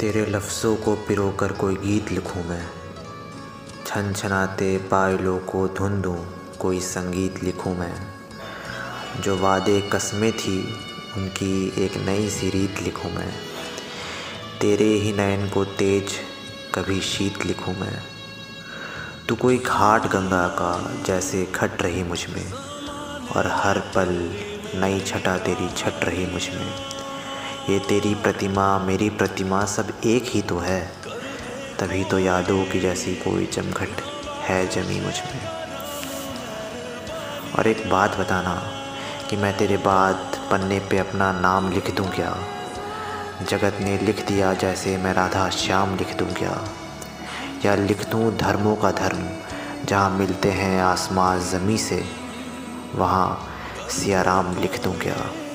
तेरे लफ्ज़ों को पिरो कर कोई गीत लिखूं मैं। छन छनाते पायलों को धुन दूँ कोई संगीत लिखूं मैं। जो वादे कस्में थी, उनकी एक नई सी रीत लिखूं मैं। तेरे ही नयन को तेज कभी शीत लिखूं मैं। तू कोई घाट गंगा का जैसे खट रही मुझमें, और हर पल नई छटा तेरी छट रही मुझमें। ये तेरी प्रतिमा, मेरी प्रतिमा सब एक ही तो है। तभी तो यादों की जैसी कोई चमखट है जमी मुझमें। और एक बात बताना कि मैं तेरे बाद पन्ने पे अपना नाम लिख दूँ क्या? जगत ने लिख दिया जैसे मैं राधा श्याम लिख दूँ क्या? या लिख दूँ धर्मों का धर्म, जहाँ मिलते हैं आसमां ज़मी से, वहाँ सियाराम लिख दूँ क्या?